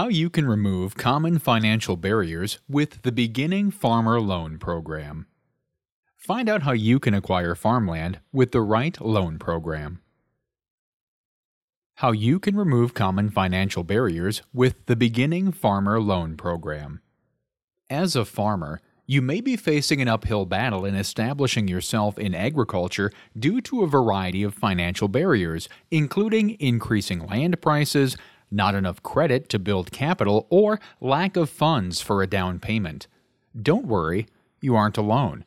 How you can remove common financial barriers with the Beginning Farmer Loan Program. Find out how you can acquire farmland with the right loan program. How you can remove common financial barriers with the Beginning Farmer Loan Program. As a farmer, you may be facing an uphill battle in establishing yourself in agriculture due to a variety of financial barriers, including increasing land prices, not enough credit to build capital, or lack of funds for a down payment. Don't worry, you aren't alone.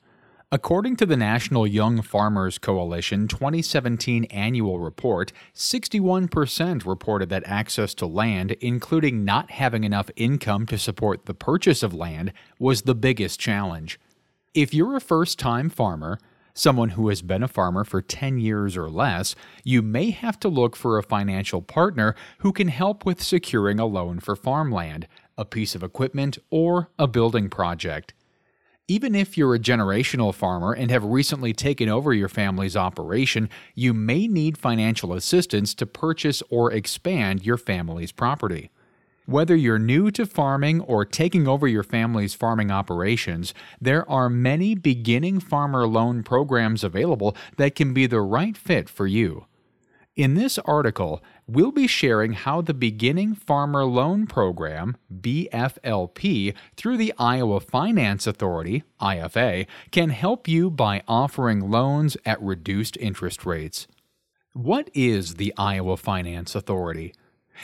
According to the National Young Farmers Coalition 2017 annual report, 61% reported that access to land, including not having enough income to support the purchase of land, was the biggest challenge. If you're a first time farmer, someone who has been a farmer for 10 years or less, you may have to look for a financial partner who can help with securing a loan for farmland, a piece of equipment, or a building project. Even if you're a generational farmer and have recently taken over your family's operation, you may need financial assistance to purchase or expand your family's property. Whether you're new to farming or taking over your family's farming operations, there are many beginning farmer loan programs available that can be the right fit for you. In this article, we'll be sharing how the Beginning Farmer Loan Program, BFLP, through the Iowa Finance Authority, IFA, can help you by offering loans at reduced interest rates. What is the Iowa Finance Authority?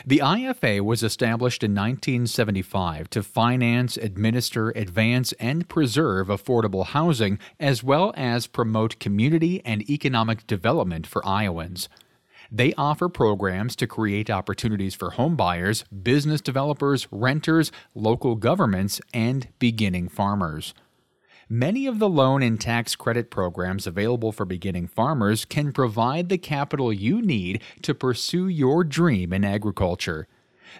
The IFA was established in 1975 to finance, administer, advance, and preserve affordable housing as well as promote community and economic development for Iowans. They offer programs to create opportunities for homebuyers, business developers, renters, local governments, and beginning farmers. Many of the loan and tax credit programs available for beginning farmers can provide the capital you need to pursue your dream in agriculture.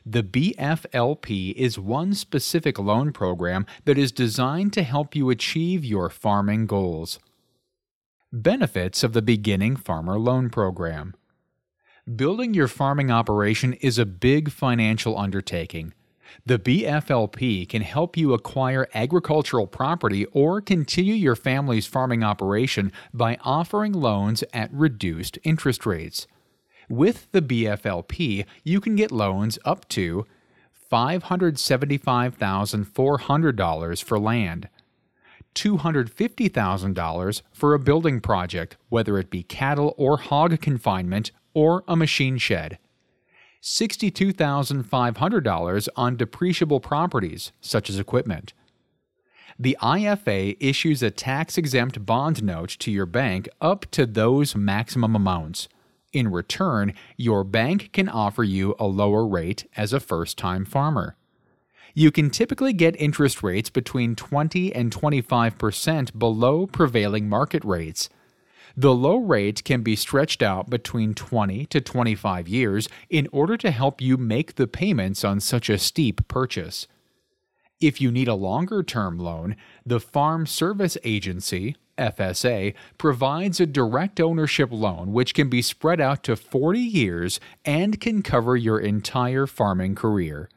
The BFLP is one specific loan program that is designed to help you achieve your farming goals. Benefits of the Beginning Farmer Loan Program Building your farming operation is a big financial undertaking. The BFLP can help you acquire agricultural property or continue your family's farming operation by offering loans at reduced interest rates. With the BFLP, you can get loans up to $575,400 for land, $250,000 for a building project, whether it be cattle or hog confinement or a machine shed. $62,500 on depreciable properties, such as equipment. The IFA issues a tax exempt bond note to your bank up to those maximum amounts. In return, your bank can offer you a lower rate as a first time farmer. You can typically get interest rates between 20 and 25% below prevailing market rates the low rate can be stretched out between 20 to 25 years in order to help you make the payments on such a steep purchase. If you need a longer term loan, the Farm Service Agency, FSA, provides a direct ownership loan which can be spread out to 40 years and can cover your entire farming career.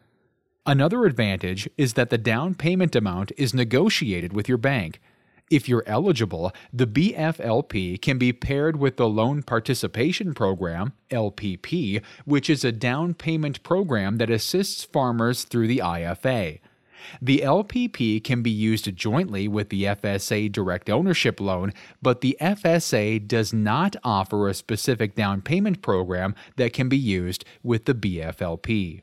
Another advantage is that the down payment amount is negotiated with your bank if you're eligible, the BFLP can be paired with the Loan Participation Program, LPP, which is a down payment program that assists farmers through the IFA. The LPP can be used jointly with the FSA direct ownership loan, but the FSA does not offer a specific down payment program that can be used with the BFLP.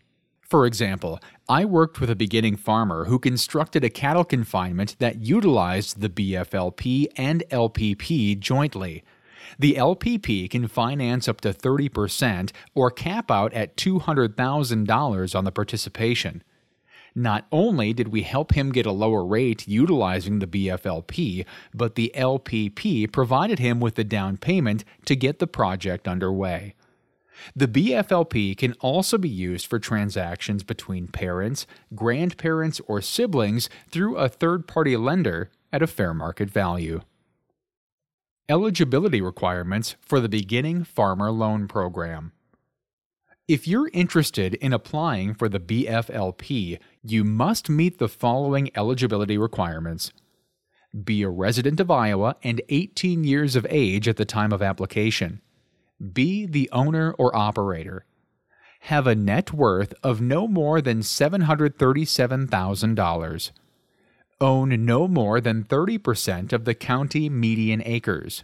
For example, I worked with a beginning farmer who constructed a cattle confinement that utilized the BFLP and LPP jointly. The LPP can finance up to 30% or cap out at $200,000 on the participation. Not only did we help him get a lower rate utilizing the BFLP, but the LPP provided him with the down payment to get the project underway. The BFLP can also be used for transactions between parents, grandparents, or siblings through a third party lender at a fair market value. Eligibility requirements for the Beginning Farmer Loan Program. If you're interested in applying for the BFLP, you must meet the following eligibility requirements. Be a resident of Iowa and 18 years of age at the time of application. Be the owner or operator. Have a net worth of no more than $737,000. Own no more than 30% of the county median acres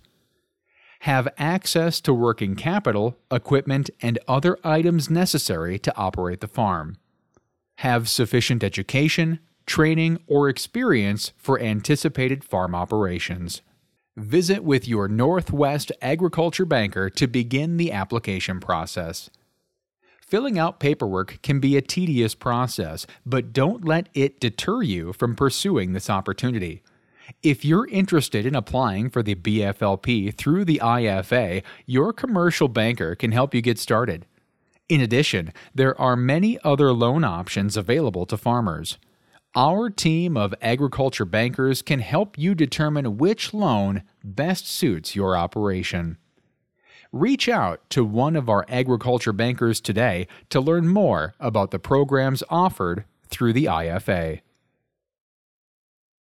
have access to working capital, equipment, and other items necessary to operate the farm. Have sufficient education, training, or experience for anticipated farm operations. Visit with your Northwest Agriculture Banker to begin the application process. Filling out paperwork can be a tedious process, but don't let it deter you from pursuing this opportunity. If you're interested in applying for the BFLP through the IFA, your commercial banker can help you get started. In addition, there are many other loan options available to farmers. Our team of agriculture bankers can help you determine which loan best suits your operation. Reach out to one of our agriculture bankers today to learn more about the programs offered through the IFA.